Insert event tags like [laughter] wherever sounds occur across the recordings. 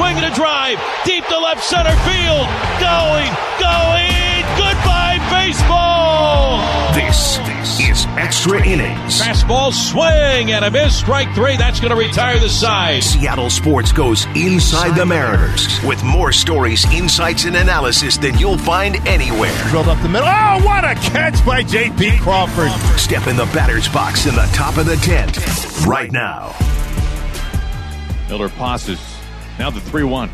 swing and a drive. Deep to left center field. Going, going. Goodbye, baseball. This is Extra Innings. Fastball swing and a miss. Strike three. That's going to retire the side. Seattle Sports goes inside the Mariners with more stories, insights, and analysis than you'll find anywhere. Drilled up the middle. Oh, what a catch by J.P. Crawford. Step in the batter's box in the top of the tent right now. Miller passes. Now the 3 1.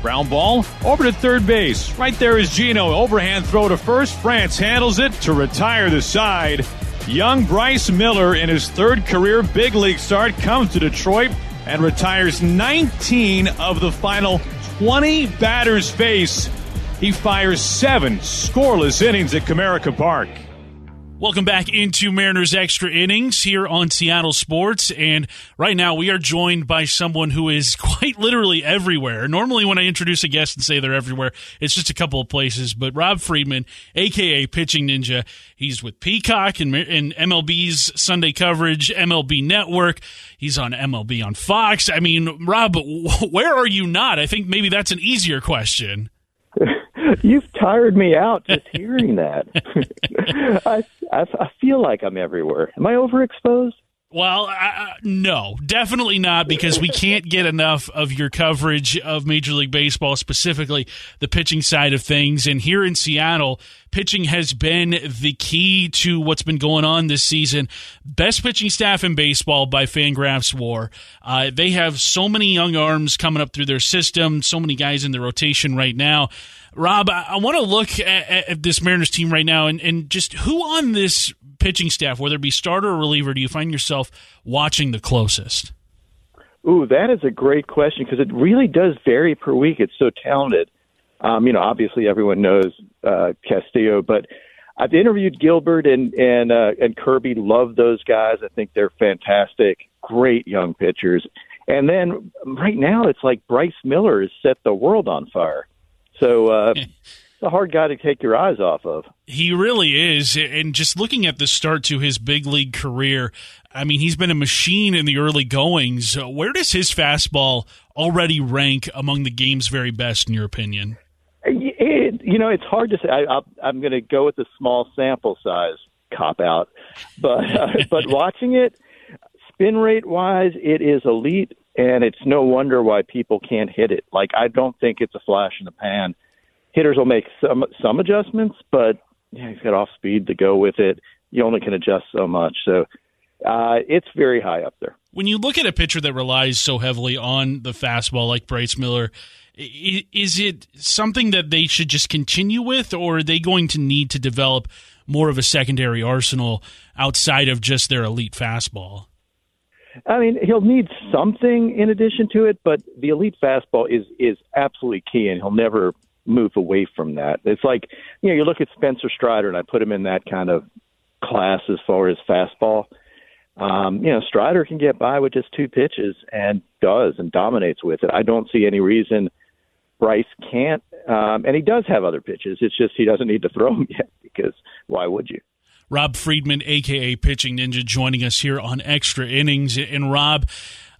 Ground ball over to third base. Right there is Geno. Overhand throw to first. France handles it to retire the side. Young Bryce Miller in his third career big league start comes to Detroit and retires 19 of the final 20 batters face. He fires seven scoreless innings at Comerica Park. Welcome back into Mariners Extra Innings here on Seattle Sports. And right now we are joined by someone who is [laughs] quite literally everywhere. Normally, when I introduce a guest and say they're everywhere, it's just a couple of places. But Rob Friedman, aka Pitching Ninja, he's with Peacock and, and MLB's Sunday coverage, MLB Network. He's on MLB on Fox. I mean, Rob, [laughs] where are you not? I think maybe that's an easier question. You've tired me out just hearing that. [laughs] I, I, I feel like I'm everywhere. Am I overexposed? Well, no, definitely not, because we can't get enough of your coverage of Major League Baseball, specifically the pitching side of things. And here in Seattle, pitching has been the key to what's been going on this season. Best pitching staff in baseball by Fangraphs WAR. Uh, they have so many young arms coming up through their system, so many guys in the rotation right now. Rob, I, I want to look at, at, this Mariners team right now and, and just who on this pitching staff, whether it be starter or reliever, do you find yourself watching the closest? Ooh, that is a great question because it really does vary per week. It's so talented. Um, you know, obviously everyone knows uh, Castillo, but I've interviewed Gilbert and and uh, and Kirby. Love those guys. I think they're fantastic, great young pitchers. And then right now, it's like Bryce Miller has set the world on fire. So uh, [laughs] it's a hard guy to take your eyes off of. He really is. And just looking at the start to his big league career, I mean, he's been a machine in the early goings. Where does his fastball already rank among the game's very best, in your opinion? It, you know, it's hard to say. I, I'm going to go with the small sample size cop out, but uh, [laughs] but watching it, spin rate wise, it is elite and it's no wonder why people can't hit it. Like I don't think it's a flash in the pan. Hitters will make some some adjustments, but yeah, he's got off speed to go with it. You only can adjust so much, so uh, it's very high up there. When you look at a pitcher that relies so heavily on the fastball, like Bryce Miller, is it something that they should just continue with, or are they going to need to develop more of a secondary arsenal outside of just their elite fastball? I mean, he'll need something in addition to it, but the elite fastball is is absolutely key, and he'll never move away from that. It's like you know, you look at Spencer Strider, and I put him in that kind of class as far as fastball. Um, you know, Strider can get by with just two pitches and does and dominates with it. I don't see any reason Bryce can't, um, and he does have other pitches. It's just he doesn't need to throw [laughs] them yet because why would you? Rob Friedman, aka Pitching Ninja, joining us here on Extra Innings. And Rob,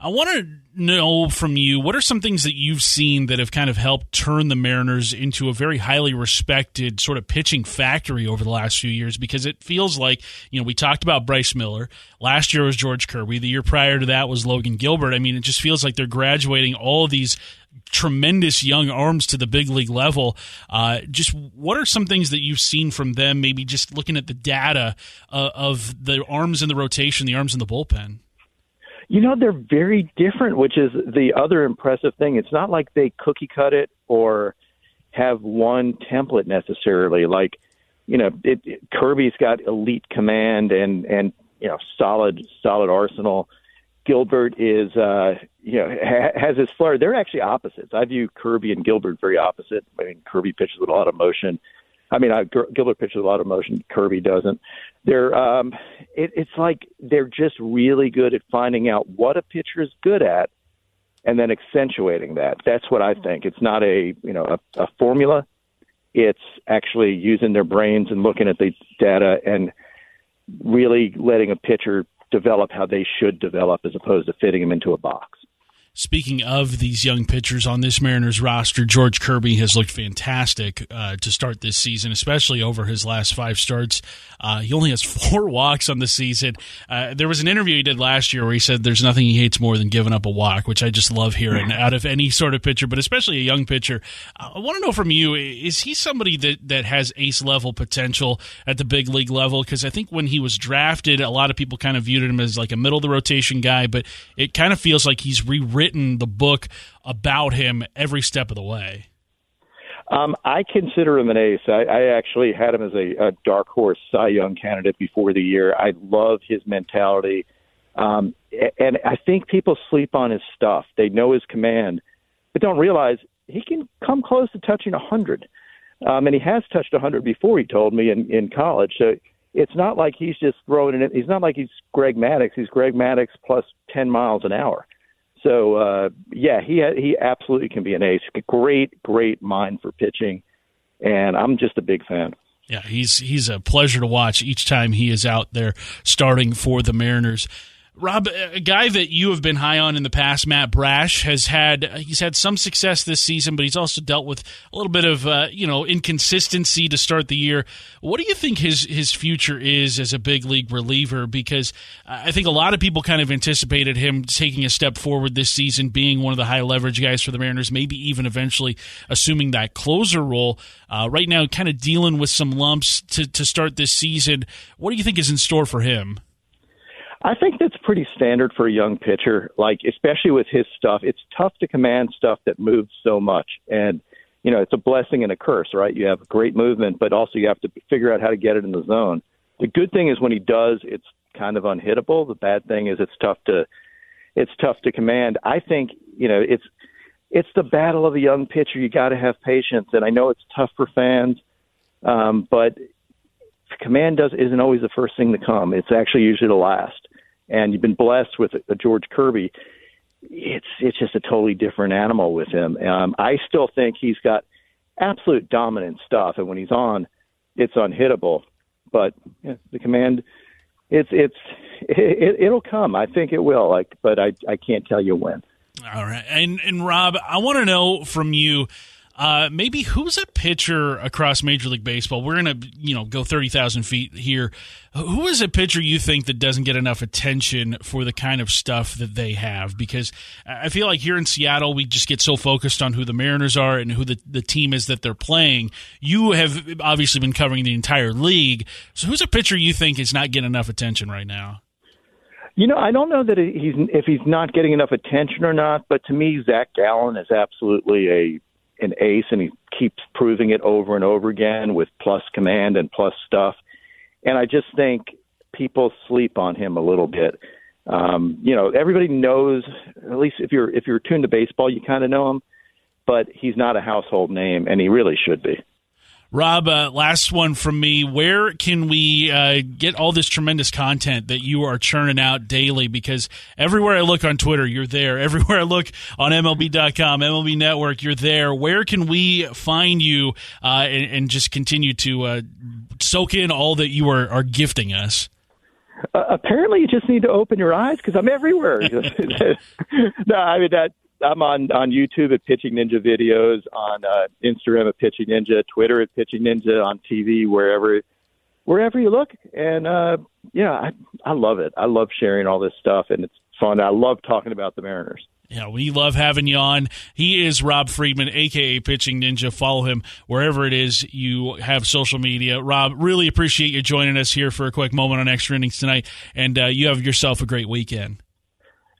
I want to know from you what are some things that you've seen that have kind of helped turn the Mariners into a very highly respected sort of pitching factory over the last few years? Because it feels like, you know, we talked about Bryce Miller. Last year was George Kirby. The year prior to that was Logan Gilbert. I mean, it just feels like they're graduating all of these tremendous young arms to the big league level. Uh, just what are some things that you've seen from them? Maybe just looking at the data uh, of the arms in the rotation, the arms in the bullpen. You know, they're very different, which is the other impressive thing. It's not like they cookie cut it or have one template necessarily. Like, you know, it, it, Kirby's got elite command and and you know solid solid arsenal. Gilbert is, uh, you know, ha- has his flair. They're actually opposites. I view Kirby and Gilbert very opposite. I mean, Kirby pitches with a lot of motion. I mean, I, Gilbert pitches with a lot of motion. Kirby doesn't. They're, um, it, it's like they're just really good at finding out what a pitcher is good at, and then accentuating that. That's what I think. It's not a, you know, a, a formula. It's actually using their brains and looking at the data and really letting a pitcher develop how they should develop as opposed to fitting them into a box. Speaking of these young pitchers on this Mariners roster, George Kirby has looked fantastic uh, to start this season, especially over his last five starts. Uh, he only has [laughs] four walks on the season. Uh, there was an interview he did last year where he said there's nothing he hates more than giving up a walk, which I just love hearing out of any sort of pitcher, but especially a young pitcher. Uh, I want to know from you: is he somebody that that has ace level potential at the big league level? Because I think when he was drafted, a lot of people kind of viewed him as like a middle of the rotation guy, but it kind of feels like he's rewritten written the book about him every step of the way? Um, I consider him an ace. I, I actually had him as a, a dark horse Cy Young candidate before the year. I love his mentality. Um, and I think people sleep on his stuff. They know his command, but don't realize he can come close to touching a 100. Um, and he has touched a 100 before, he told me, in, in college. So it's not like he's just throwing it in. He's not like he's Greg Maddux. He's Greg Maddux plus 10 miles an hour. So uh, yeah, he he absolutely can be an ace. Great, great mind for pitching, and I'm just a big fan. Yeah, he's he's a pleasure to watch each time he is out there starting for the Mariners. Rob, a guy that you have been high on in the past, Matt Brash, has had he's had some success this season, but he's also dealt with a little bit of uh, you know inconsistency to start the year. What do you think his his future is as a big league reliever? Because I think a lot of people kind of anticipated him taking a step forward this season, being one of the high leverage guys for the Mariners, maybe even eventually assuming that closer role. Uh, right now, kind of dealing with some lumps to to start this season. What do you think is in store for him? I think that's pretty standard for a young pitcher. Like, especially with his stuff, it's tough to command stuff that moves so much. And, you know, it's a blessing and a curse, right? You have great movement, but also you have to figure out how to get it in the zone. The good thing is when he does, it's kind of unhittable. The bad thing is it's tough to, it's tough to command. I think, you know, it's, it's the battle of a young pitcher. You got to have patience, and I know it's tough for fans, um, but command does isn't always the first thing to come. It's actually usually the last and you've been blessed with a George Kirby, it's it's just a totally different animal with him. Um, I still think he's got absolute dominant stuff, and when he's on, it's unhittable. But the command, it's it's it, it'll come. I think it will. Like, but I I can't tell you when. All right, and and Rob, I want to know from you uh, maybe who's a pitcher across Major League Baseball? We're gonna, you know, go thirty thousand feet here. Who is a pitcher you think that doesn't get enough attention for the kind of stuff that they have? Because I feel like here in Seattle, we just get so focused on who the Mariners are and who the, the team is that they're playing. You have obviously been covering the entire league. So who's a pitcher you think is not getting enough attention right now? You know, I don't know that he's if he's not getting enough attention or not, but to me, Zach Gallen is absolutely a an ace, and he keeps proving it over and over again with plus command and plus stuff. And I just think people sleep on him a little bit. Um, you know, everybody knows. At least if you're if you're tuned to baseball, you kind of know him. But he's not a household name, and he really should be. Rob, uh, last one from me. Where can we uh, get all this tremendous content that you are churning out daily? Because everywhere I look on Twitter, you're there. [laughs] Everywhere I look on MLB.com, MLB Network, you're there. Where can we find you uh, and, and, just continue to uh, soak in all that you are, are gifting us? Uh, apparently, you just need to open your eyes because I'm everywhere. [laughs] no, I mean that I'm on on YouTube at Pitching Ninja videos, on uh, Instagram at Pitching Ninja, Twitter at Pitching Ninja, on TV wherever wherever you look. And uh, yeah, I I love it. I love sharing all this stuff, and it's fun. I love talking about the Mariners. Yeah, we love having you on. He is Rob Friedman, aka Pitching Ninja. Follow him wherever it is you have social media. Rob, really appreciate you joining us here for a quick moment on Extra Innings tonight, and uh, you have yourself a great weekend.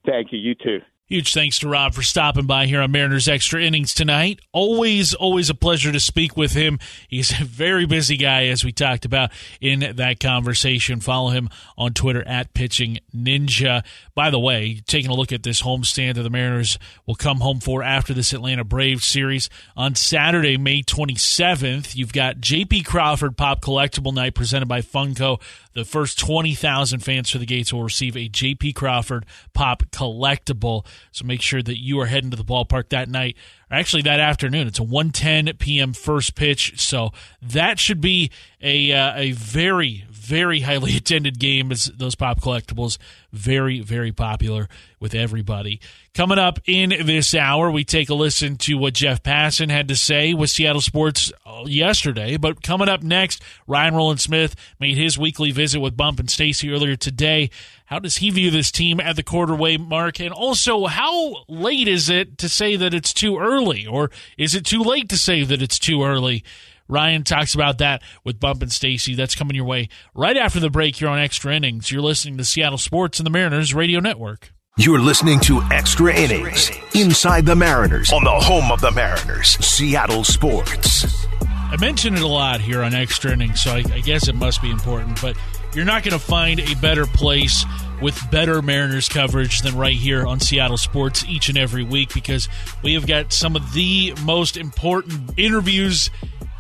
Thank you. You too. Huge thanks to Rob for stopping by here on Mariners Extra Innings tonight. Always, always a pleasure to speak with him. He's a very busy guy, as we talked about in that conversation. Follow him on Twitter at Pitching Ninja. By the way, taking a look at this homestand that the Mariners will come home for after this Atlanta Braves series on Saturday, May 27th. You've got J.P. Crawford Pop Collectible Night presented by Funko. The first 20,000 fans for the gates will receive a J.P. Crawford Pop Collectible. So make sure that you are heading to the ballpark that night, or actually that afternoon. It's a 1:10 p.m. first pitch, so that should be a uh, a very very highly [laughs] attended game. Those pop collectibles, very very popular with everybody. Coming up in this hour, we take a listen to what Jeff Passan had to say with Seattle Sports uh, yesterday. But coming up next, Ryan Rowland-Smith made his weekly visit with Bump and Stacy earlier today. How does he view this team at the quarterway mark? And also, how late is it to say that it's too early? Or is it too late to say that it's too early? Ryan talks about that with Bump and Stacy. That's coming your way right after the break here on Extra Innings. You're listening to Seattle Sports and the Mariners Radio Network. You're listening to Extra Innings Inside the Mariners on the home of the Mariners, Seattle Sports. I mention it a lot here on Extra Innings, so I, I guess it must be important, but you're not going to find a better place with better Mariners coverage than right here on Seattle Sports each and every week because we have got some of the most important interviews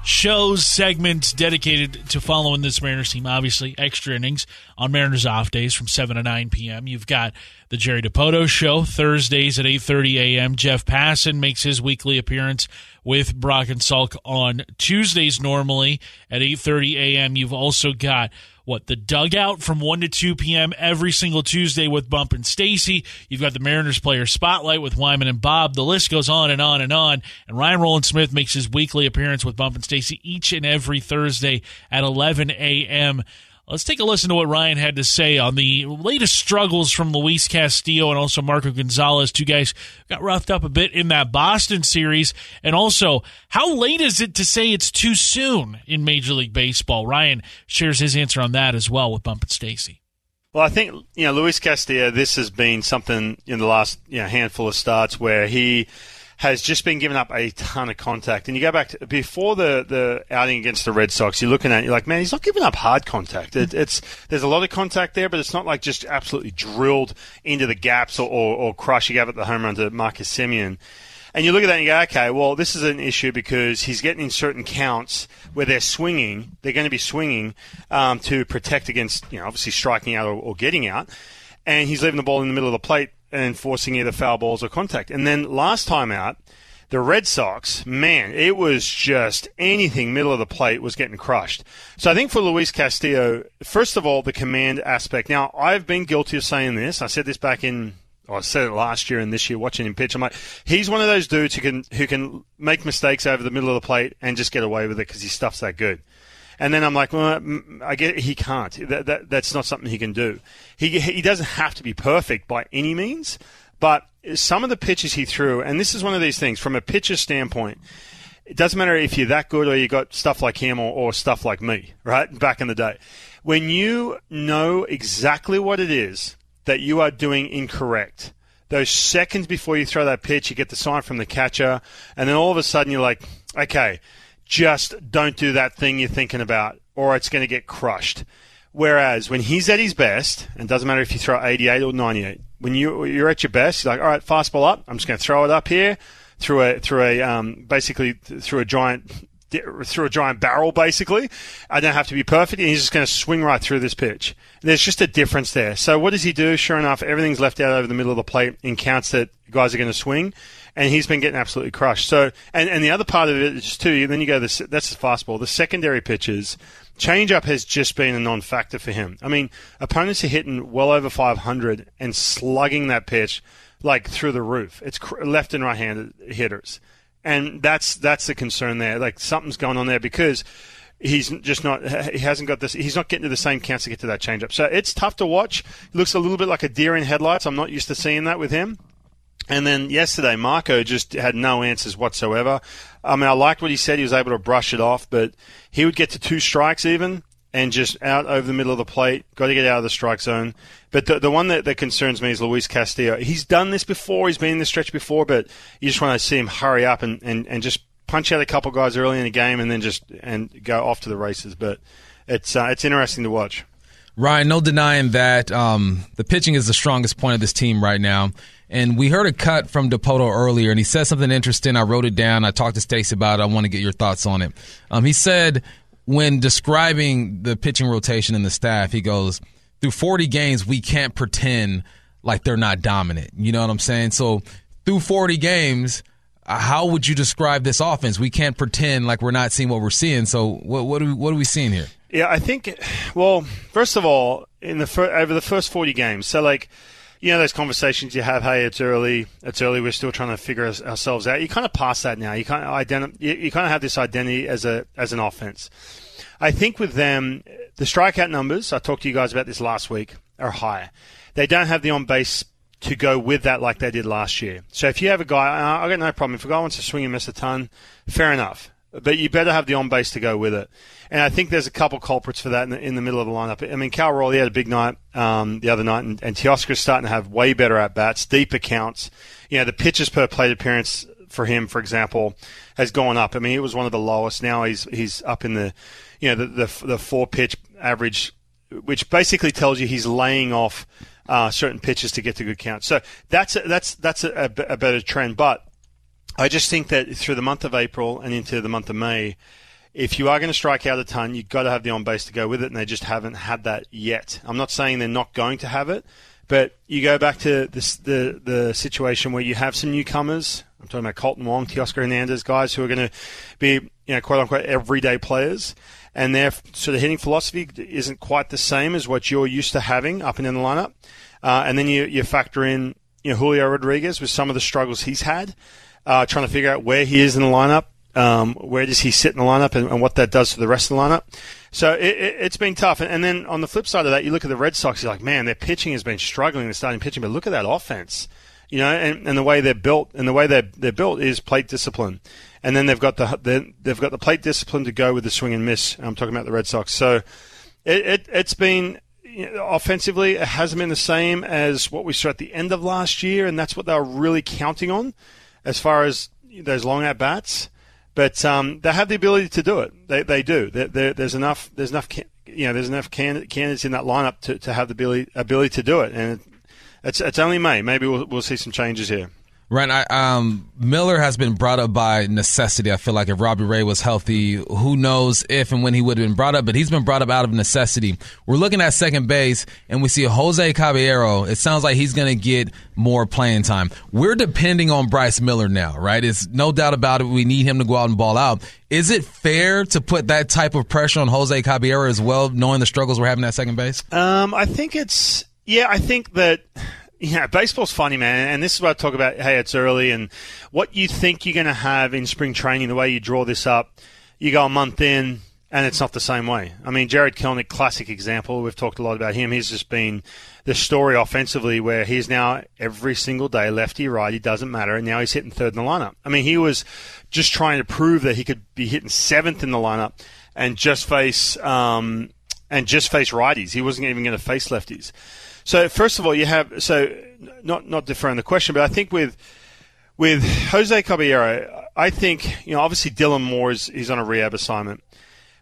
shows, segments dedicated to following this Mariners team. Obviously, extra innings on Mariners off days from 7 to 9 p.m. You've got the Jerry Dipoto show Thursdays at 8:30 a.m. Jeff Passan makes his weekly appearance with Brock and Salk on Tuesdays normally at 8:30 a.m. You've also got what the dugout from 1 to 2 p.m. every single Tuesday with Bump and Stacy. You've got the Mariners player spotlight with Wyman and Bob. The list goes on and on and on. And Ryan Rowland-Smith makes his weekly appearance with Bump and Stacy each and every Thursday at 11 a.m. Let's take a listen to what Ryan had to say on the latest struggles from Luis Castillo and also Marco Gonzalez. Two guys got roughed up a bit in that Boston series. And also, how late is it to say it's too soon in Major League Baseball? Ryan shares his answer on that as well with Bump and Stacy. Well, I think, you know, Luis Castillo, this has been something in the last you know, handful of starts where he has just been giving up a ton of contact. And you go back to before the, the outing against the Red Sox, you're looking at it, you're like, man, he's not giving up hard contact. It, it's there's a lot of contact there, but it's not like just absolutely drilled into the gaps or, or, or crush. You gave it the home run to Marcus Semien. And you look at that and you go, okay, well, this is an issue because he's getting in certain counts where they're swinging, they're going to be swinging um, to protect against, you know, obviously striking out or, or getting out. And he's leaving the ball in the middle of the plate and forcing either foul balls or contact. And then last time out, the Red Sox, man, it was just anything middle of the plate was getting crushed. So I think for Luis Castillo, first of all, the command aspect. Now, I've been guilty of saying this. I said this back in oh, I said it last year and this year watching him pitch. I'm like, he's one of those dudes who can who can make mistakes over the middle of the plate and just get away with it because he stuff's that good. And then I'm like, well, I get he can't. That, that, that's not something he can do. He he doesn't have to be perfect by any means, but some of the pitches he threw, and this is one of these things from a pitcher standpoint. It doesn't matter if you're that good or you got stuff like him or, or stuff like me, right? Back in the day, when you know exactly what it is that you are doing incorrect, those seconds before you throw that pitch, you get the sign from the catcher, and then all of a sudden you're like, okay, just don't do that thing you're thinking about, or it's going to get crushed. Whereas when he's at his best, and it doesn't matter if you throw 88 or 98, when you you're at your best, you're like, all right, fastball up. I'm just going to throw it up here through a through a um, basically through a giant through a giant barrel, basically. I don't have to be perfect, and he's just going to swing right through this pitch. There's just a difference there. So what does he do? Sure enough, everything's left out over the middle of the plate in counts that guys are going to swing and he's been getting absolutely crushed. So, and, and the other part of it is too. Then you go this. That's the fastball. The secondary pitches, changeup has just been a non-factor for him. I mean, opponents are hitting well over 500 and slugging that pitch like through the roof. It's left and right-handed hitters, and that's that's the concern there. Like something's going on there because he's just not he hasn't got this he's not getting to the same counts to get to that changeup so it's tough to watch he looks a little bit like a deer in headlights i'm not used to seeing that with him and then yesterday, Marco just had no answers whatsoever. I mean, I liked what he said. He was able to brush it off, but he would get to two strikes even and just out over the middle of the plate. Got to get out of the strike zone. But the, the one that, that concerns me is Luis Castillo. He's done this before. He's been in this stretch before, but you just want to see him hurry up and, and, and just punch out a couple guys early in the game and then just and go off to the races. But it's uh, it's interesting to watch. Ryan, no denying that um, the pitching is the strongest point of this team right now. And we heard a cut from Dipoto earlier, and he said something interesting. I wrote it down. I talked to Stacy about it. I want to get your thoughts on it. Um, he said when describing the pitching rotation and the staff, he goes, through 40 games, we can't pretend like they're not dominant. You know what I'm saying? So through 40 games, uh, how would you describe this offense? We can't pretend like we're not seeing what we're seeing. So what what are we, what are we seeing here? Yeah, I think. Well, first of all, in the fir- over the first forty games, so like you know those conversations you have. Hey, it's early. It's early. We're still trying to figure ourselves out. You kind of pass that now. You kind of you, you kind of have this identity as a as an offense. I think with them, the strikeout numbers. I talked to you guys about this last week. Are higher. They don't have the on base to go with that like they did last year. So if you have a guy, I got no problem. If a guy wants to swing and miss a ton, fair enough. But you better have the on base to go with it. And I think there's a couple culprits for that in the, in the middle of the lineup. I mean, Cal Raleigh had a big night um, the other night, and, and Teoscar's starting to have way better at bats, deeper counts. You know, the pitches per plate appearance for him, for example, has gone up. I mean, it was one of the lowest. Now he's he's up in the, you know, the the, the four pitch average, which basically tells you he's laying off uh, certain pitches to get to good count. So that's a, that's that's a, a, better trend. But I just think that through the month of April and into the month of May, if you are going to strike out a ton, you've got to have the on base to go with it, and they just haven't had that yet. I'm not saying they're not going to have it, but you go back to this, the the situation where you have some newcomers. I'm talking about Kolten Wong, Teoscar Hernandez, guys who are going to be, you know, quote unquote, everyday players and their sort of hitting philosophy isn't quite the same as what you're used to having up and in the lineup. Uh, and then you, you factor in you know, Julio Rodriguez with some of the struggles he's had, uh, trying to figure out where he is in the lineup, um, where does he sit in the lineup, and, and, what that does to the rest of the lineup. So it, has it, been tough. And, and then on the flip side of that, you look at the Red Sox, you're like, man, their pitching has been struggling, the starting pitching, but look at that offense. You know, and, and the way they're built, and the way they're, they're built is plate discipline and then they've got the they've got the plate discipline to go with the swing and miss. I'm talking about the Red Sox. So it, it has been you know, offensively it hasn't been the same as what we saw at the end of last year, and that's what they were really counting on as far as those long at bats. But um, they have the ability to do it. They, they do. They're, they're, there's enough. There's enough. You know, there's enough candidates in that lineup to, to have the ability, ability to do it, and it's it's only May. Maybe we'll, we'll see some changes here. Right. I, um, Miller has been brought up by necessity. I feel like if Robbie Ray was healthy, who knows if and when he would have been brought up, but he's been brought up out of necessity. We're looking at second base and we see Jose Caballero. It sounds like he's going to get more playing time. We're depending on Bryce Miller now, right? It's no doubt about it. We need him to go out and ball out. Is it fair to put that type of pressure on Jose Caballero as well, knowing the struggles we're having at second base? Um, I think it's, yeah, I think that yeah, baseball's funny, man. And this is what I talk about. Hey, it's early, and what you think you're going to have in spring training, the way you draw this up, you go a month in, and it's not the same way. I mean, Jarred Kelenic, classic example. We've talked a lot about him. He's just been the story offensively where he's now every single day, lefty, righty, doesn't matter, and now he's hitting third in the lineup. I mean, he was just trying to prove that he could be hitting seventh in the lineup and just face um, and just face righties. He wasn't even going to face lefties. So first of all, you have so not not deferring the question, but I think with with Jose Caballero, I think you know obviously Dylan Moore is he's on a rehab assignment.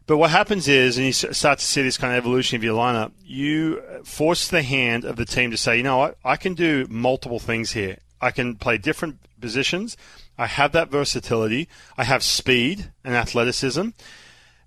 But what happens is, and you start to see this kind of evolution of your lineup, you force the hand of the team to say, you know what, I can do multiple things here. I can play different positions. I have that versatility. I have speed and athleticism.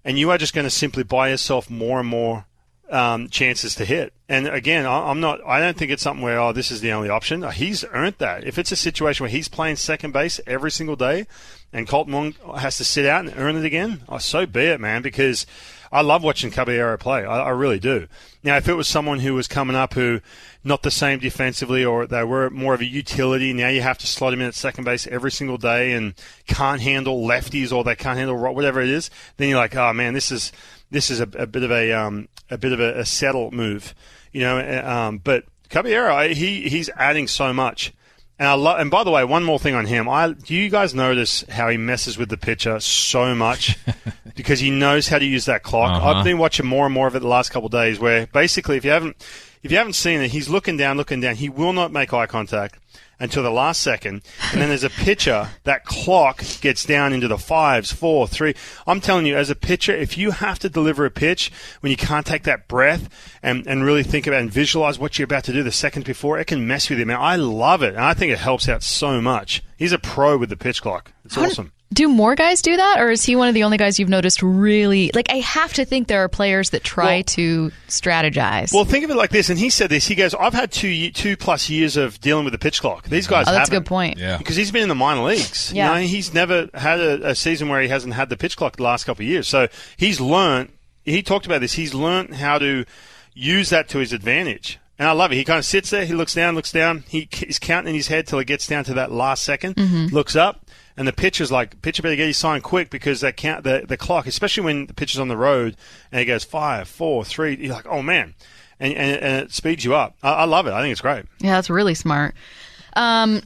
And you are just going to simply buy yourself more and more um, chances to hit. And again, I'm not. I don't think it's something where oh, this is the only option. He's earned that. If it's a situation where he's playing second base every single day, and Kolten Wong has to sit out and earn it again, oh, so be it, man. Because I love watching Caballero play. I, I really do. Now, if it was someone who was coming up who not the same defensively, or they were more of a utility, now you have to slot him in at second base every single day and can't handle lefties or they can't handle whatever it is, then you're like, oh man, this is this is a, a bit of a um, a bit of a, a settle move, you know. Um, but Caballero, he he's adding so much. And I love. And by the way, one more thing on him. I do you guys notice how he messes with the pitcher so much [laughs] because he knows how to use that clock. Uh-huh. I've been watching more and more of it the last couple of days. Where basically, if you haven't if you haven't seen it, he's looking down, looking down. He will not make eye contact until the last second. And then as a pitcher, that clock gets down into the fives, four, three. I'm telling you, as a pitcher, if you have to deliver a pitch when you can't take that breath and, and really think about and visualize what you're about to do the seconds before, it can mess with you, man. I love it. And I think it helps out so much. He's a pro with the pitch clock. It's awesome. Do more guys do that, or is he one of the only guys you've noticed really? Like, I have to think there are players that try Well- to strategize. Well, think of it like this, and he said this. He goes, "I've had two two plus years of dealing with the pitch clock. These guys, oh, that's a haven't. good point. Yeah. because he's been in the minor leagues. Yeah. You know, he's never had a, a season where he hasn't had the pitch clock the last couple of years. So he's learned. He talked about this. He's learned how to use that to his advantage. And I love it. He kind of sits there. He looks down, looks down. He, he's counting in his head till it gets down to that last 2nd Mm-hmm. Looks up, and the pitcher's like, "Pitcher better get his sign quick because that count the the clock, especially when the pitcher's on the road and he goes five, four, three. You're like, oh man, and and, and it speeds you up. I, I love it. I think it's great. Yeah, that's really smart. Um,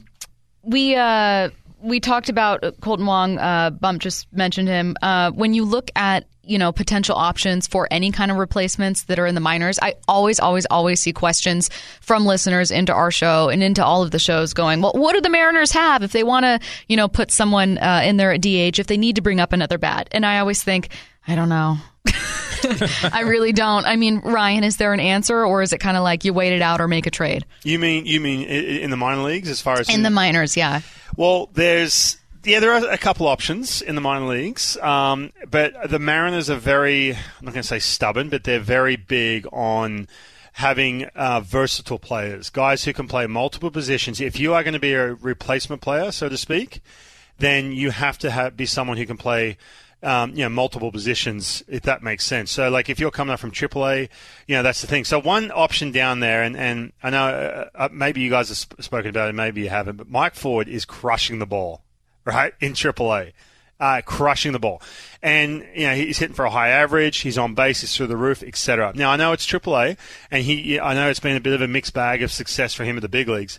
we uh, we talked about Kolten Wong. Uh, Bump just mentioned him. Uh, when you look at you know potential options for any kind of replacements that are in the minors, I always, always, always see questions from listeners into our show and into all of the shows going, well, what do the Mariners have if they want to you know put someone uh, in there at DH if they need to bring up another bat? And I always think, I don't know. [laughs] I really don't. I mean, Ryan, is there an answer, or is it kind of like you wait it out or make a trade You mean you mean in the minor leagues as far as in the minors? Yeah. Well, there's yeah, there are a couple options in the minor leagues, um, but the Mariners are very I'm not going to say stubborn, but they're very big on having uh, versatile players, guys who can play multiple positions. If you are going to be a replacement player, so to speak, then you have to have, be someone who can play. Um, you know, multiple positions, if that makes sense. So, like, if you're coming up from AAA, you know, that's the thing. So, one option down there, and, and I know uh, uh, maybe you guys have sp- spoken about it, maybe you haven't, but Mike Ford is crushing the ball, [laughs] right, in AAA. Uh, crushing the ball. And, you know, he's hitting for a high average, he's on base, he's through the roof, etc. Now, I know it's AAA, and he, I know it's been a bit of a mixed bag of success for him at the big leagues.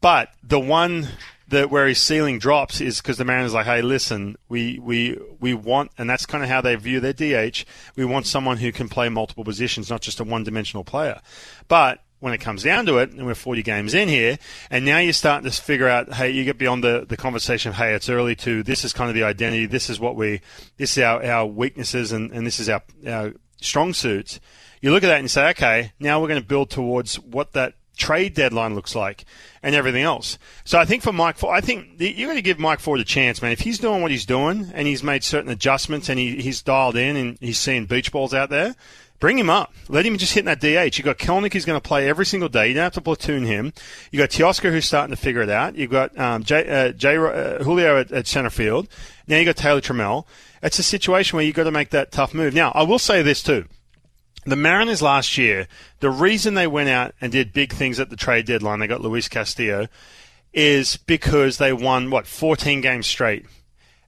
But the one that where his ceiling drops is because the Mariners like, hey, listen, we we we want, and that's kind of how they view their DH. We want someone who can play multiple positions, not just a one-dimensional player. But when it comes down to it, and we're 40 games in here, and now you're starting to figure out, hey, you get beyond the, the conversation of, hey, it's early to, this is kind of the identity, this is what we, this is our, our weaknesses, and, and this is our, our strong suits. You look at that and say, okay, now we're going to build towards what that trade deadline looks like and everything else. So I think for Mike Ford, I think you're going to give Mike Ford a chance, man. If he's doing what he's doing and he's made certain adjustments and he, he's dialed in and he's seeing beach balls out there, bring him up. Let him just hit that DH. You've got Kelenic who's going to play every single day. You don't have to platoon him. You've got Teoscar who's starting to figure it out. You've got um, Jay, uh, Jay, uh, Julio at, at center field. Now you've got Taylor Trammell. It's a situation where you've got to make that tough move. Now, I will say this too. The Mariners last year, the reason they went out and did big things at the trade deadline, they got Luis Castillo, is because they won, what, 14 games straight.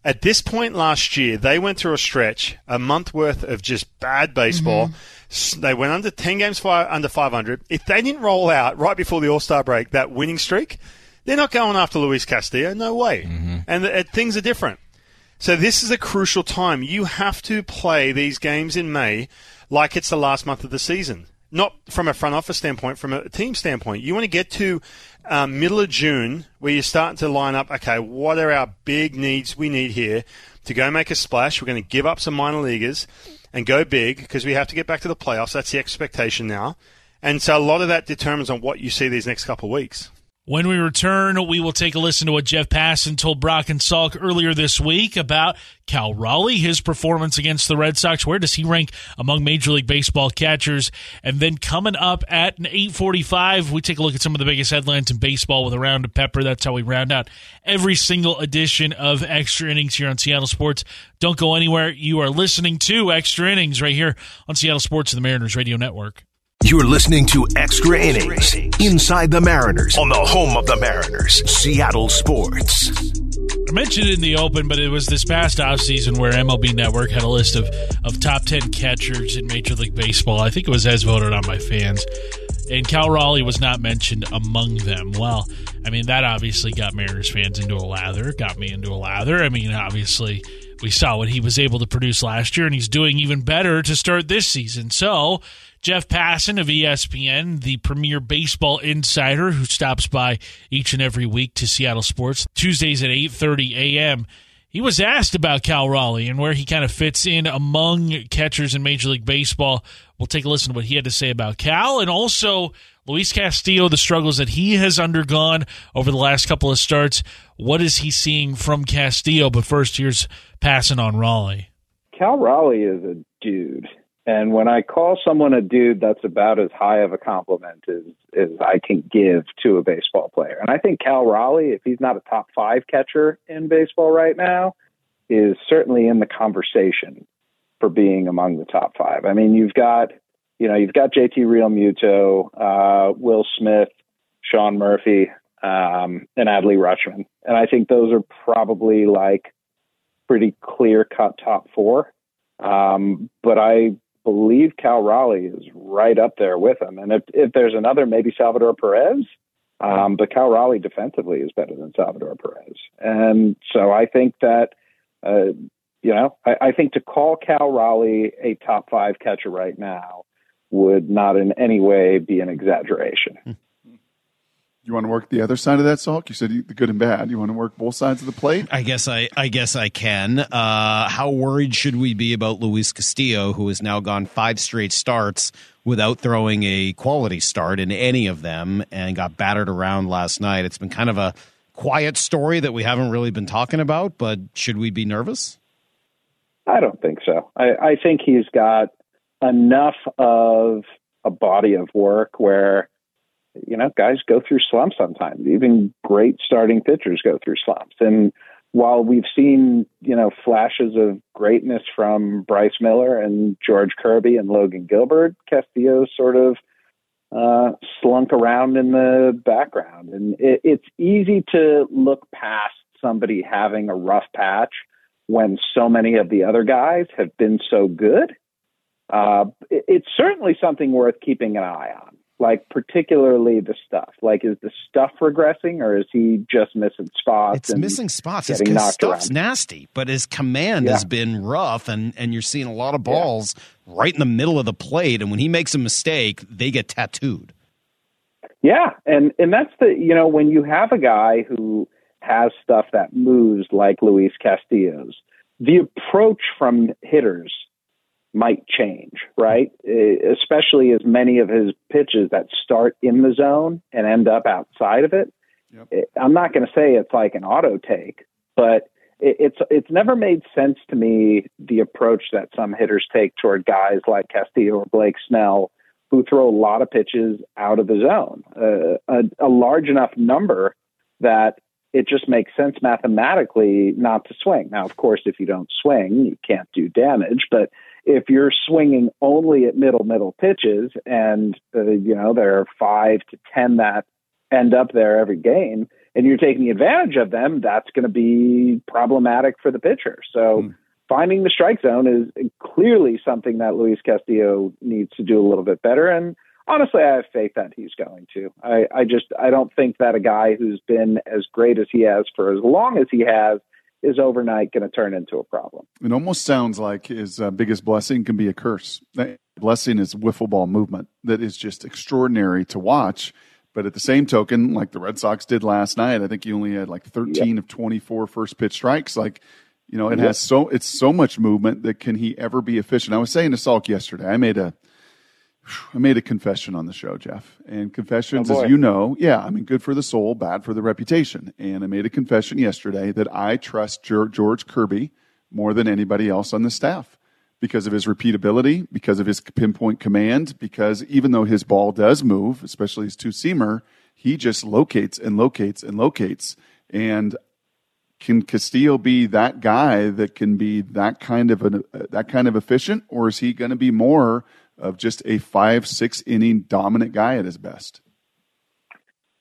At this point last year, they went through a stretch, a month worth of just bad baseball. S They went under 10 games fi- under 500. If they didn't roll out right before the All Star break that winning streak, they're not going after Luis Castillo. No way. And the, uh, things are different. So this is a crucial time. You have to play these games in May like it's the last month of the season. Not from a front office standpoint, from a team standpoint. You want to get to um, middle of June where you're starting to line up, okay, what are our big needs we need here to go make a splash? We're going to give up some minor leaguers and go big because we have to get back to the playoffs. That's the expectation now. And so a lot of that determines on what you see these next couple of weeks. When we return, we will take a listen to what Jeff Passan told Brock and Salk earlier this week about Cal Raleigh, his performance against the Red Sox. Where does he rank among Major League Baseball catchers? And then coming up at 845, we take a look at some of the biggest headlines in baseball with a round of pepper. That's how we round out every single edition of Extra Innings here on Seattle Sports. Don't go anywhere. You are listening to Extra Innings right here on Seattle Sports and the Mariners Radio Network. You're listening to Extra Innings Inside the Mariners on the home of the Mariners, Seattle Sports. I mentioned it in the open, but it was this past offseason where MLB Network had a list of, of top 10 catchers in Major League Baseball. I think it was as voted on by fans. And Cal Raleigh was not mentioned among them. Well, I mean, that obviously got Mariners fans into a lather, got me into a lather. I mean, obviously, we saw what he was able to produce last year, and he's doing even better to start this season. So, Jeff Passan of ESPN, the premier baseball insider who stops by each and every week to Seattle Sports, Tuesdays at 8:30 a.m. He was asked about Cal Raleigh and where he kind of fits in among catchers in Major League Baseball. We'll take a listen to what he had to say about Cal and also Luis Castillo, the struggles that he has undergone over the last couple of starts. What is he seeing from Castillo? But first, here's Passan on Raleigh. Cal Raleigh is a dude. And when I call someone a dude, that's about as high of a compliment as, as I can give to a baseball player. And I think Cal Raleigh, if he's not a top five catcher in baseball right now, is certainly in the conversation for being among the top five. I mean, you've got you know, you've got JT Realmuto, uh, Will Smith, Sean Murphy, um, and Adley Rutschman. And I think those are probably like pretty clear cut top four. Um, but I believe Cal Raleigh is right up there with him. And if, if there's another, maybe Salvador Perez. Um, but Cal Raleigh defensively is better than Salvador Perez. And so I think that, uh, you know, I, I think to call Cal Raleigh a top five catcher right now would not in any way be an exaggeration. You want to work the other side of that, Salk? You said the good and bad. You want to work both sides of the plate? I guess I, I guess I can. Uh, how worried should we be about Luis Castillo, who has now gone five straight starts without throwing a quality start in any of them, and got battered around last night? It's been kind of a quiet story that we haven't really been talking about, but should we be nervous? I don't think so. I, I think he's got enough of a body of work where you know guys go through slumps sometimes. Even great starting pitchers go through slumps. And while we've seen you know flashes of greatness from Bryce Miller and George Kirby and Logan Gilbert Castillo sort of uh, slunk around in the background. And it, it's easy to look past somebody having a rough patch when so many of the other guys have been so good. Uh, it, it's certainly something worth keeping an eye on. Like particularly the stuff. Like, is the stuff regressing, or is he just missing spots? It's missing spots. His stuff's around? nasty, but his command yeah. has been rough, and and you're seeing a lot of balls yeah. right in the middle of the plate. And when he makes a mistake, they get tattooed. Yeah, and and that's the you know when you have a guy who has stuff that moves like Luis Castillo's, the approach from hitters might change, right? Especially as many of his pitches that start in the zone and end up outside of it. Yep. I'm not going to say it's like an auto take, but it's it's never made sense to me the approach that some hitters take toward guys like Castillo or Blake Snell, who throw a lot of pitches out of the zone, uh, a, a large enough number that it just makes sense mathematically not to swing. Now, of course, if you don't swing, you can't do damage, but if you're swinging only at middle middle pitches and uh, you know there are five to ten that end up there every game and you're taking advantage of them that's going to be problematic for the pitcher. So mm. finding the strike zone is clearly something that luis castillo needs to do a little bit better. And honestly i have faith that he's going to. I, I just i don't think that a guy who's been as great as he has for as long as he has is overnight going to turn into a problem. It almost sounds like his uh, biggest blessing can be a curse. That blessing is wiffle ball movement that is just extraordinary to watch. But at the same token, like the Red Sox did last night, I think he only had like 13 yep. of 24 first pitch strikes. Like, you know, it yep. has so it's so much movement that can he ever be efficient? I was saying to Salk yesterday, I made a I made a confession on the show, Jeff. And confessions, oh as you know, yeah, I mean, good for the soul, bad for the reputation. And I made a confession yesterday that I trust George Kirby more than anybody else on the staff because of his repeatability, because of his pinpoint command, because even though his ball does move, especially his two seamer, he just locates and locates and locates. And can Castillo be that guy that can be that kind of an, uh, that kind of efficient, or is he going to be more of just a five, six inning dominant guy at his best?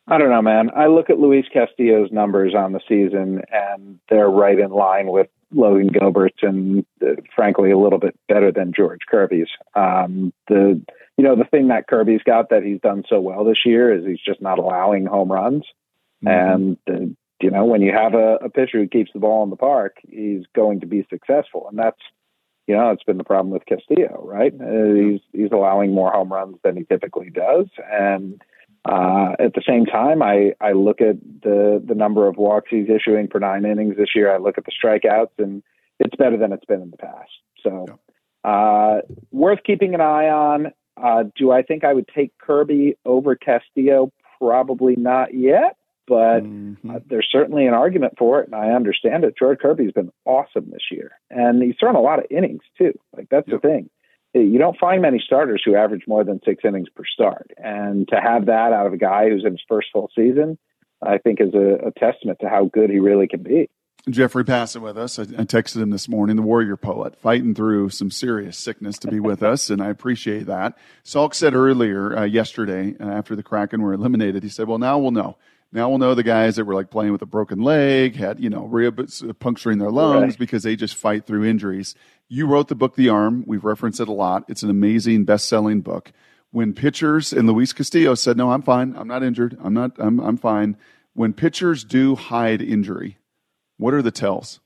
I don't know, man. I look at Luis Castillo's numbers on the season, and they're right in line with Logan Gilbert's, and uh, frankly, a little bit better than George Kirby's. Um, the you know the thing that Kirby's got that he's done so well this year is he's just not allowing home runs, mm-hmm. and uh, you know when you have a, a pitcher who keeps the ball in the park, he's going to be successful, and that's you know, it's been the problem with Castillo, right? Uh, he's he's allowing more home runs than he typically does, and uh, at the same time, I I look at the the number of walks he's issuing per nine innings this year. I look at the strikeouts, and it's better than it's been in the past. So, uh, worth keeping an eye on. Uh, do I think I would take Kirby over Castillo? Probably not yet, but Mm-hmm. uh, there's certainly an argument for it, and I understand it. Jordan Kirby's been awesome this year, and he's thrown a lot of innings too. Like that's the thing. You don't find many starters who average more than six innings per start, and to have that out of a guy who's in his first full season, I think is a, a testament to how good he really can be. Jeffrey Passan with us. I, I texted him this morning, the warrior poet, fighting through some serious sickness to be with us, and I appreciate that. Salk said earlier, uh, yesterday, uh, after the Kraken were eliminated, he said, well, now we'll know. Now we'll know the guys that were like playing with a broken leg, had, you know, ribs uh, puncturing their lungs Right. because they just fight through injuries. You wrote the book, The Arm. We've referenced it a lot. It's an amazing best selling book. When pitchers, and Luis Castillo said, no, I'm fine. I'm not injured. I'm not, I'm, I'm fine. When pitchers do hide injury, what are the tells?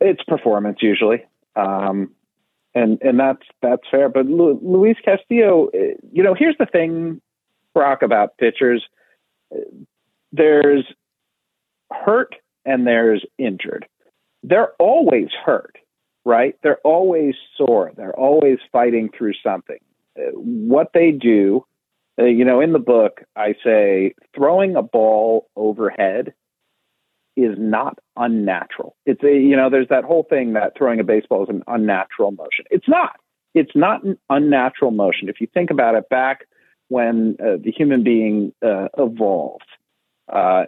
It's performance usually, um, and and that's that's fair. But Lu- Luis Castillo, you know, here's the thing, Brock, about pitchers. There's hurt and there's injured. They're always hurt, right? They're always sore. They're always fighting through something. What they do, uh, you know, in the book, I say throwing a ball overhead is not unnatural. It's a, you know, there's that whole thing that throwing a baseball is an unnatural motion. It's not. It's not an unnatural motion. If you think about it, back when uh, the human being uh, evolved, uh,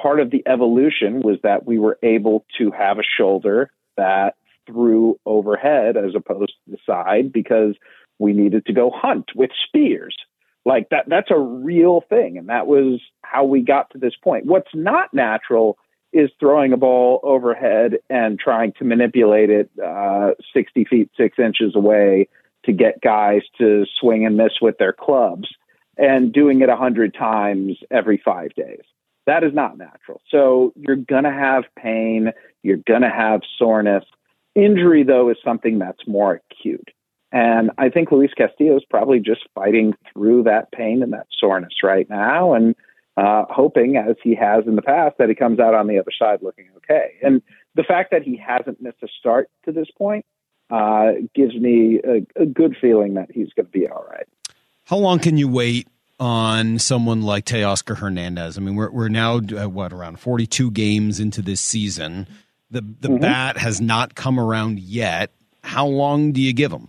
part of the evolution was that we were able to have a shoulder that threw overhead as opposed to the side because we needed to go hunt with spears. Like that, that's a real thing. And that was how we got to this point. What's not natural is throwing a ball overhead and trying to manipulate it uh, 60 feet, six inches away to get guys to swing and miss with their clubs and doing it a hundred times every five days. That is not natural. So you're going to have pain. You're going to have soreness. Injury, though, is something that's more acute. And I think Luis Castillo is probably just fighting through that pain and that soreness right now and uh, hoping, as he has in the past, that he comes out on the other side looking okay. And the fact that he hasn't missed a start to this point uh, gives me a, a good feeling that he's going to be all right. How long can you wait on someone like Teoscar Hernandez? I mean, we're we're now uh, what around forty two games into this season. The the Mm-hmm. bat has not come around yet. How long do you give him?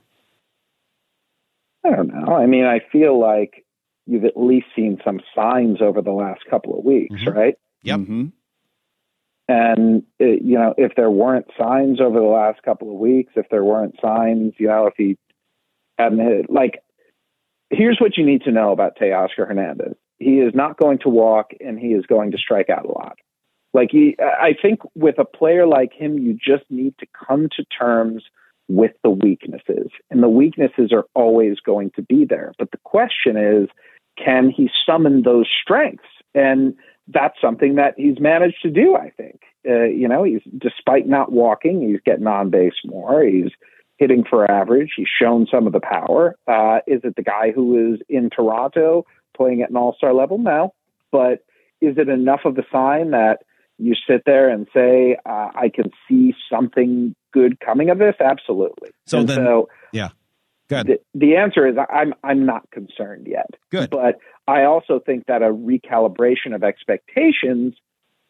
I don't know. I mean, I feel like you've at least seen some signs over the last couple of weeks, right? Yep. Mm-hmm. And uh, you know, if there weren't signs over the last couple of weeks, if there weren't signs, you know, if he hadn't hit, like, here's what you need to know about Teoscar Hernandez: he is not going to walk, and he is going to strike out a lot. Like, he, I think with a player like him, you just need to come to terms with the weaknesses, and the weaknesses are always going to be there. But the question is, can he summon those strengths? And that's something that he's managed to do, I think. Uh, you know, he's despite not walking, he's getting on base more. He's hitting for average. He's shown some of the power. Uh, is it the guy who is in Toronto playing at an all star level? No. But is it enough of a sign that you sit there and say, uh, I can see something good coming of this? Absolutely. So And then- so Yeah. Good. the, the answer is I'm I'm not concerned yet. Good. But I also think that a recalibration of expectations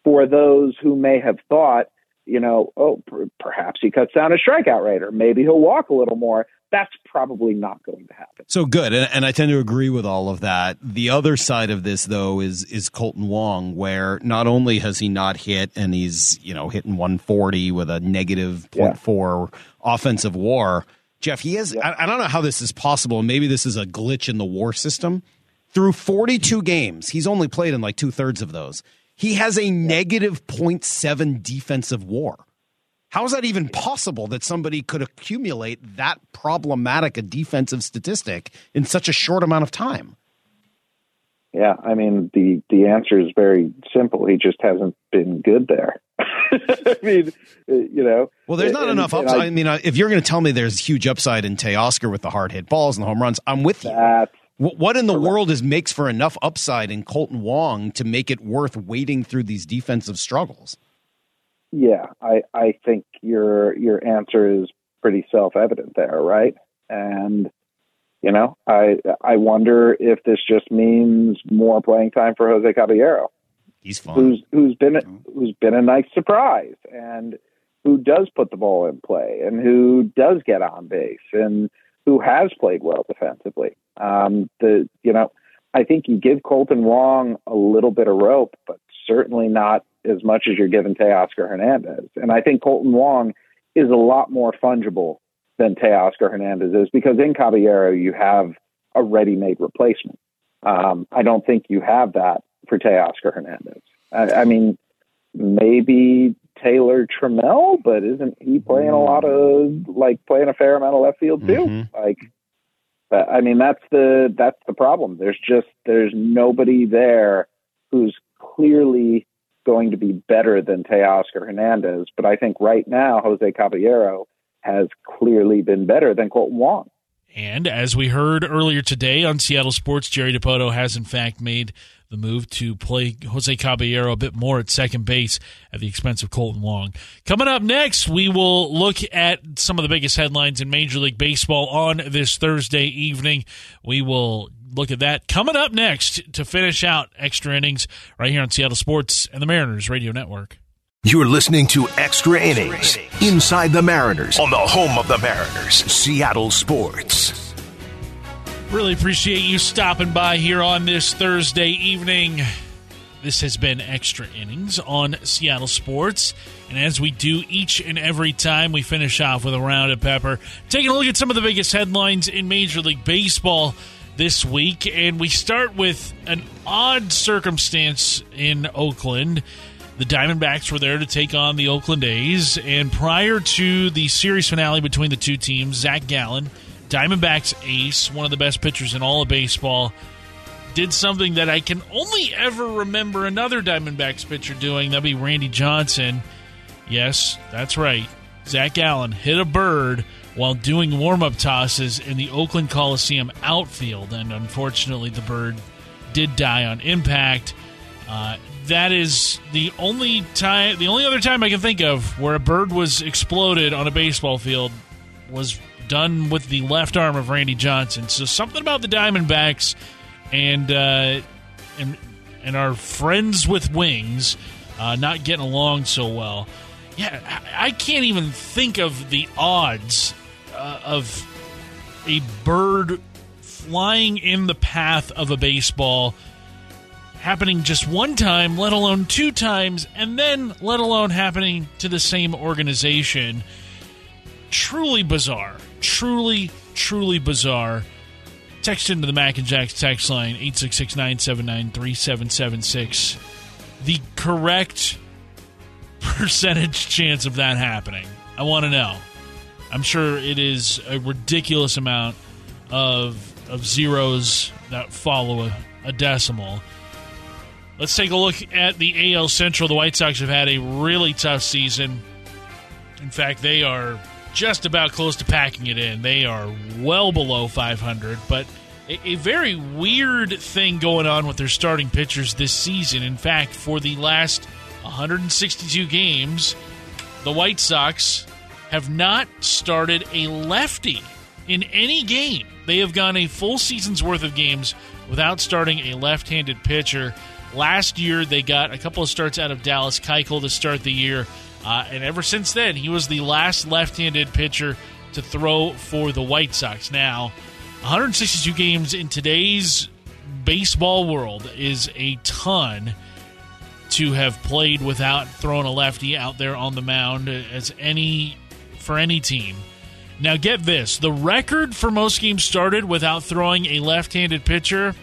for those who may have thought, you know, oh, per- perhaps he cuts down his strikeout rate, or maybe he'll walk a little more. That's probably not going to happen. So good, and, and I tend to agree with all of that. The other side of this, though, is is Kolten Wong, where not only has he not hit, and he's you know hitting 140 with a negative Yeah. 0.4 offensive WAR. Jeff, he has. I, I don't know how this is possible. Maybe this is a glitch in the WAR system. Through 42 games, he's only played in like two thirds of those. He has a negative 0.7 defensive WAR. How is that even possible that somebody could accumulate that problematic a defensive statistic in such a short amount of time? Yeah, I mean the the answer is very simple. He just hasn't been good there. [laughs] I mean, uh, you know. Well, there's not and- enough upside. I- I, mean, uh, if you're going to tell me there's huge upside in Teoscar with the hard hit balls and the home runs, I'm with you. What in the world is makes for enough upside in Kolten Wong to make it worth wading through these defensive struggles? Yeah, I, I think your your answer is pretty self evident there, right? And You know, I I wonder if this just means more playing time for Jose Caballero. He's fun. Who's who's been a, who's been a nice surprise and who does put the ball in play and who does get on base and who has played well defensively. Um, the you know, I think you give Kolten Wong a little bit of rope, but certainly not as much as you're giving Teoscar Hernandez. And I think Kolten Wong is a lot more fungible than Teoscar Hernandez is because in Caballero you have a ready-made replacement. Um, I don't think you have that for Teoscar Hernandez. I, I mean, maybe Taylor Trammell, but isn't he playing a lot of like playing a fair amount of left field too? Mhm. Like, but, I mean, that's the that's the problem. There's just there's nobody there who's clearly going to be better than Teoscar Hernandez. But I think right now Jose Caballero has clearly been better than Kolten Wong. And as we heard earlier today on Seattle Sports, Jerry Dipoto has in fact made the move to play Jose Caballero a bit more at second base at the expense of Kolten Wong. Coming up next, we will look at some of the biggest headlines in Major League Baseball on this Thursday evening. We will look at that coming up next to finish out extra innings right here on Seattle Sports and the Mariners Radio Network. You're listening to Extra Innings Inside the Mariners on the home of the Mariners, Seattle Sports. Really appreciate you stopping by here on this Thursday evening. This has been Extra Innings on Seattle Sports. And as we do each and every time, we finish off with a round of pepper. Taking a look at some of the biggest headlines in Major League Baseball this week. And we start with an odd circumstance in Oakland. The Diamondbacks were there to take on the Oakland A's. And prior to the series finale between the two teams, Zach Gallen, Diamondbacks ace, one of the best pitchers in all of baseball, did something that I can only ever remember another Diamondbacks pitcher doing. That'd be Randy Johnson. Yes, that's right. Zach Gallen hit a bird while doing warm up tosses in the Oakland Coliseum outfield, and unfortunately, the bird did die on impact. Uh, that is the only time, the only other time I can think of where a bird was exploded on a baseball field was done with the left arm of Randy Johnson. So something about the Diamondbacks and uh, and and our friends with wings uh, not getting along so well. Yeah, I, can't even think of the odds uh, of a bird flying in the path of a baseball happening just one time, let alone two times, and then let alone happening to the same organization. Truly bizarre. Truly, truly bizarre. Text into the Mac and Jacks text line 866 979 3776. The correct percentage chance of that happening. I want to know. I'm sure it is a ridiculous amount of of zeros that follow a, a decimal. Let's take a look at the AL Central. The White Sox have had a really tough season. In fact, they are just about close to packing it in. They are well below 500, but a, very weird thing going on with their starting pitchers this season. In fact, for the last 162 games, the White Sox have not started a lefty in any game. They have gone a full season's worth of games without starting a left handed pitcher. Last year, they got a couple of starts out of Dallas Keuchel to start the year. Uh, and ever since then, he was the last left handed pitcher to throw for the White Sox. Now, 162 games in today's baseball world is a ton to have played without throwing a lefty out there on the mound as any for any team. Now get this, the record for most games started without throwing a left-handed pitcher.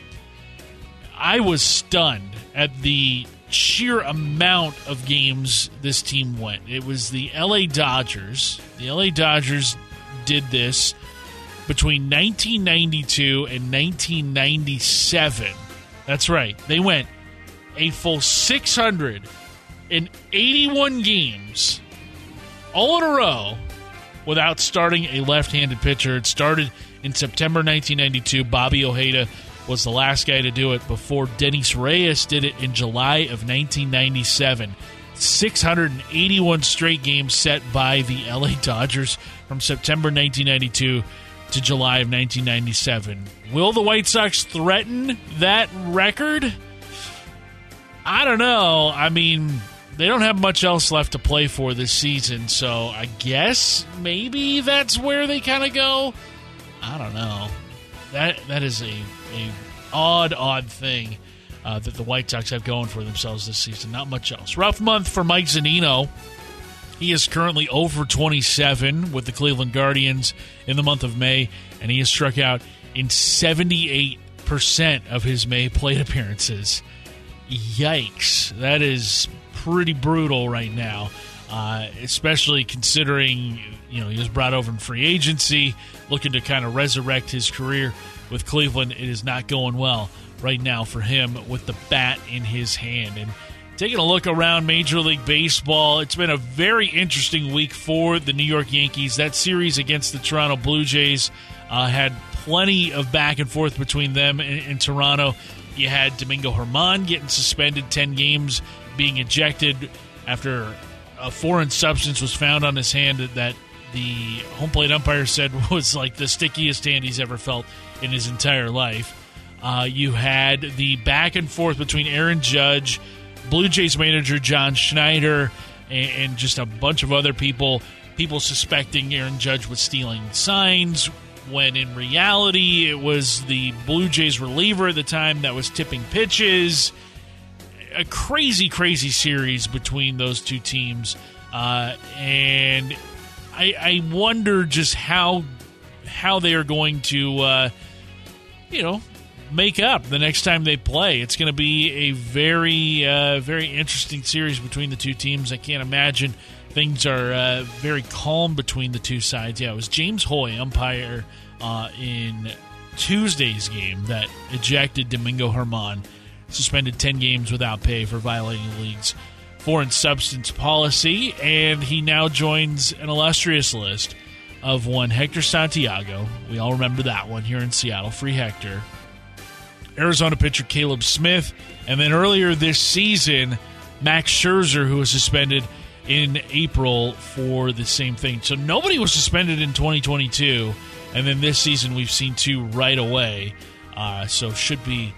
I was stunned at the sheer amount of games this team went. It was the LA Dodgers. The LA Dodgers did this between 1992 and 1997. That's right. They went a full 681 games all in a row without starting a left-handed pitcher. It started in September 1992. Bobby Ojeda was the last guy to do it before Dennis Reyes did it in July of 1997. 681 straight games set by the LA [laughs] Dodgers from September 1992 to July of 1997. Will the White Sox threaten that record? I don't know. I mean, they don't have much else left to play for this season, so I guess maybe that's where they kind of go. I don't know. That that is a a odd odd thing uh, that the White Sox have going for themselves this season. Not much else. Rough month for Mike Zunino. He is currently over 27 with the Cleveland Guardians in the month of May, and he has struck out in 78% of his May plate appearances. Yikes. That is pretty brutal right now, uh, especially considering you know he was brought over in free agency, looking to kind of resurrect his career with Cleveland. It is not going well right now for him with the bat in his hand. And taking a look around Major League Baseball, it's been a very interesting week for the New York Yankees. That series against the Toronto Blue Jays uh, had plenty of back and forth between them in, in Toronto. You had Domingo Germán getting suspended 10 games, being ejected after a foreign substance was found on his hand that the home plate umpire said [laughs] was like the stickiest hand he's ever felt in his entire life. Uh, you had the back and forth between Aaron Judge, Blue Jays manager John Schneider, and, and just a bunch of other people. People suspecting Aaron Judge was stealing signs, when in reality it was the Blue Jays reliever at the time that was tipping pitches. A crazy, crazy series between those two teams, uh, and I, I, wonder just how how they are going to, uh, you know, make up the next time they play. It's going to be a very, uh, very interesting series between the two teams. I can't imagine things are uh, very calm between the two sides. Yeah, it was James Hoye, umpire uh, in Tuesday's game, that ejected Domingo Germán, suspended 10 games without pay for violating the league's foreign substance policy, and he now joins an illustrious list of one Hector Santiago. We all remember that one here in Seattle, Free Hector. Arizona pitcher Caleb Smith, and then earlier this season, Max Scherzer, who was suspended in April for the same thing. So nobody was suspended in 2022, and then this season we've seen two right away. Uh, so should be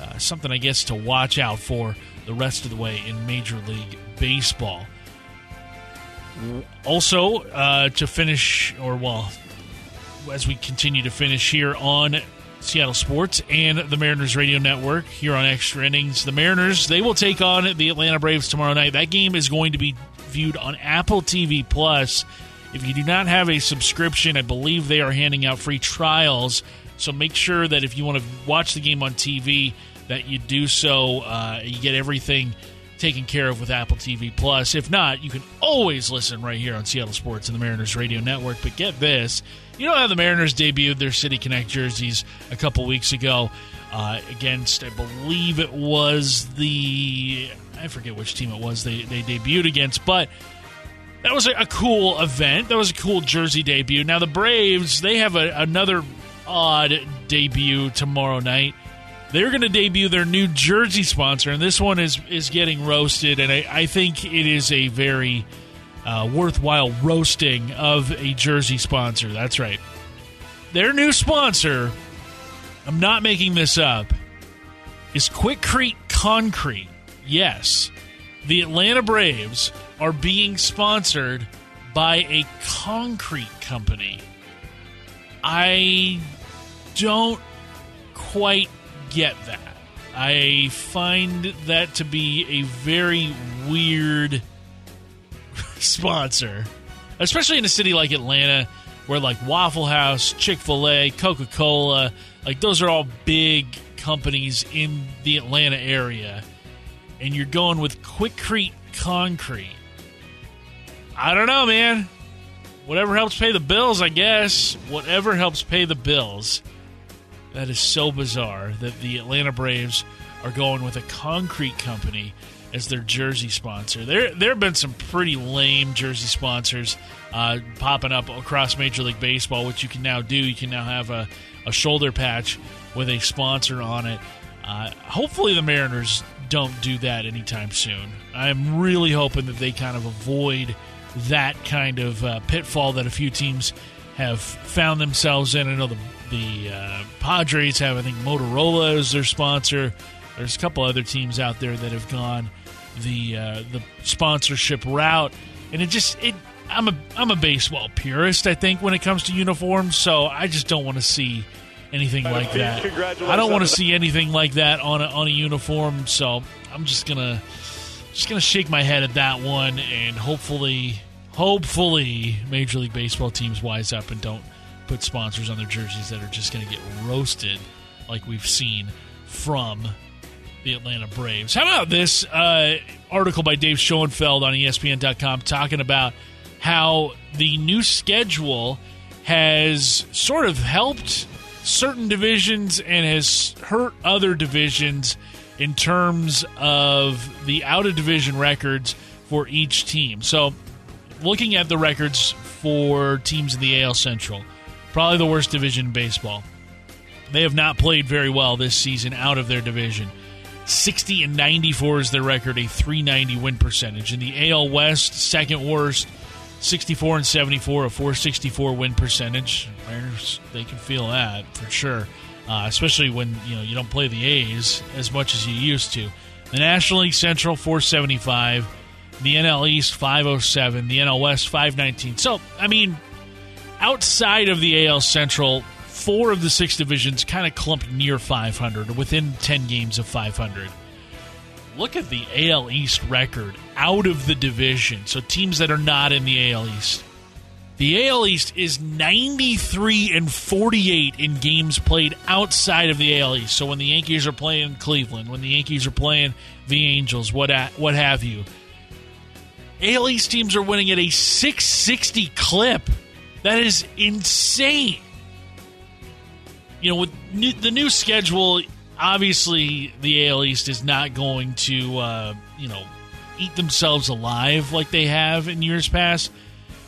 uh, something I guess to watch out for the rest of the way in Major League Baseball. Also, uh, to finish, or well, as we continue to finish here on Seattle Sports and the Mariners Radio Network here on Extra Innings. The Mariners, they will take on the Atlanta Braves tomorrow night. That game is going to be viewed on Apple TV Plus. If you do not have a subscription, I believe they are handing out free trials. So make sure that if you want to watch the game on TV, that you do so. Uh, you get everything taken care of with Apple TV Plus. If not, you can always listen right here on Seattle Sports and the Mariners Radio Network. But get this you know how the Mariners debuted their City Connect jerseys a couple weeks ago uh, against, I believe it was the, I forget which team it was they, they debuted against, but that was a, cool event. That was a cool jersey debut. Now, the Braves, they have a, another odd debut tomorrow night. They're going to debut their new jersey sponsor, and this one is, is getting roasted, and I, I think it is a very uh, worthwhile roasting of a jersey sponsor. That's right. Their new sponsor, I'm not making this up, is Quikrete Concrete. Yes, the Atlanta Braves are being sponsored by a concrete company. I don't quite get that. I find that to be a very weird [laughs] sponsor, especially in a city like Atlanta, where like Waffle House, Chick Fil A, Coca Cola, like those are all big companies in the Atlanta area, and you're going with Quikrete Concrete. I don't know, man. Whatever helps pay the bills, I guess. Whatever helps pay the bills. That is so bizarre that the Atlanta Braves are going with a concrete company as their jersey sponsor. There, there have been some pretty lame jersey sponsors uh, popping up across Major League Baseball, which you can now do. You can now have a, a shoulder patch with a sponsor on it. Uh, hopefully, the Mariners don't do that anytime soon. I'm really hoping that they kind of avoid that kind of uh, pitfall that a few teams have found themselves in. I know the the uh, Padres have, I think, Motorola as their sponsor. There's a couple other teams out there that have gone the uh, the sponsorship route, and it just it. I'm a I'm a baseball purist. I think when it comes to uniforms, so I just don't want to see anything like that. I don't want to see anything like that on a, on a uniform. So I'm just gonna just gonna shake my head at that one, and hopefully, hopefully, Major League Baseball teams wise up and don't put sponsors on their jerseys that are just gonna get roasted, like we've seen from the Atlanta Braves. How about this uh, article by Dave Schoenfield on ESPN.com talking about how the new schedule has sort of helped certain divisions and has hurt other divisions in terms of the out of division records for each team. So, looking at the records for teams in the AL Central, probably the worst division in baseball. They have not played very well this season out of their division. 60 and 94 is their record, a 390 win percentage. In the AL West, second worst, 64 and 74, a 464 win percentage. Mariners, they can feel that for sure, uh, especially when you know you don't play the A's as much as you used to. The National League Central 475, the NL East 507, the NL West 519. So I mean, outside of the AL Central, four of the six divisions kind of clumped near 500, within 10 games of 500 look at the AL East record out of the division. So teams that are not in the AL East. The AL East is 93 and 48 in games played outside of the AL East. So when the Yankees are playing Cleveland, when the Yankees are playing the Angels, what what have you. AL East teams are winning at a 660 clip. That is insane. You know, with new, the new schedule, obviously the AL East is not going to, uh, you know, eat themselves alive like they have in years past.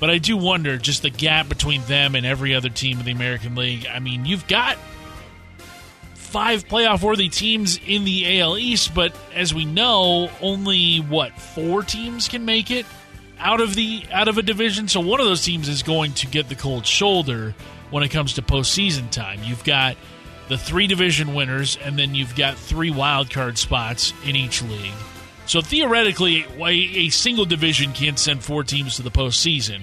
But I do wonder just the gap between them and every other team in the American League. I mean, you've got five playoff worthy teams in the AL East, but as we know, only what four teams can make it out of the out of a division. So one of those teams is going to get the cold shoulder when it comes to postseason time. You've got the three division winners, and then you've got three wild card spots in each league. So theoretically, a single division can't send four teams to the postseason.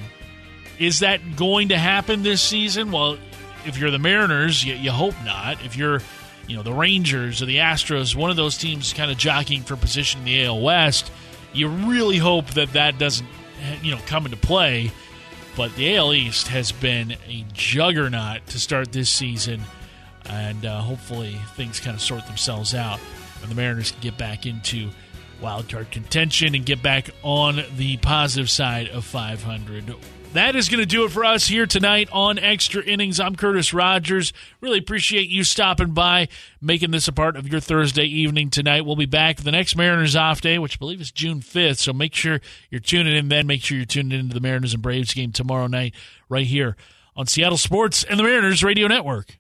Is that going to happen this season? Well, if you're the Mariners, you, you hope not. If you're, you know, the Rangers or the Astros, one of those teams kind of jockeying for position in the AL West, you really hope that that doesn't, you know, come into play. But the AL East has been a juggernaut to start this season and uh, hopefully things kind of sort themselves out and the Mariners can get back into wild card contention and get back on the positive side of 500. That is going to do it for us here tonight on Extra Innings. I'm Curtis Rogers. Really appreciate you stopping by, making this a part of your Thursday evening tonight. We'll be back the next Mariners off day, which I believe is June 5th. So make sure you're tuning in then. Make sure you're tuning into the Mariners and Braves game tomorrow night right here on Seattle Sports and the Mariners Radio Network.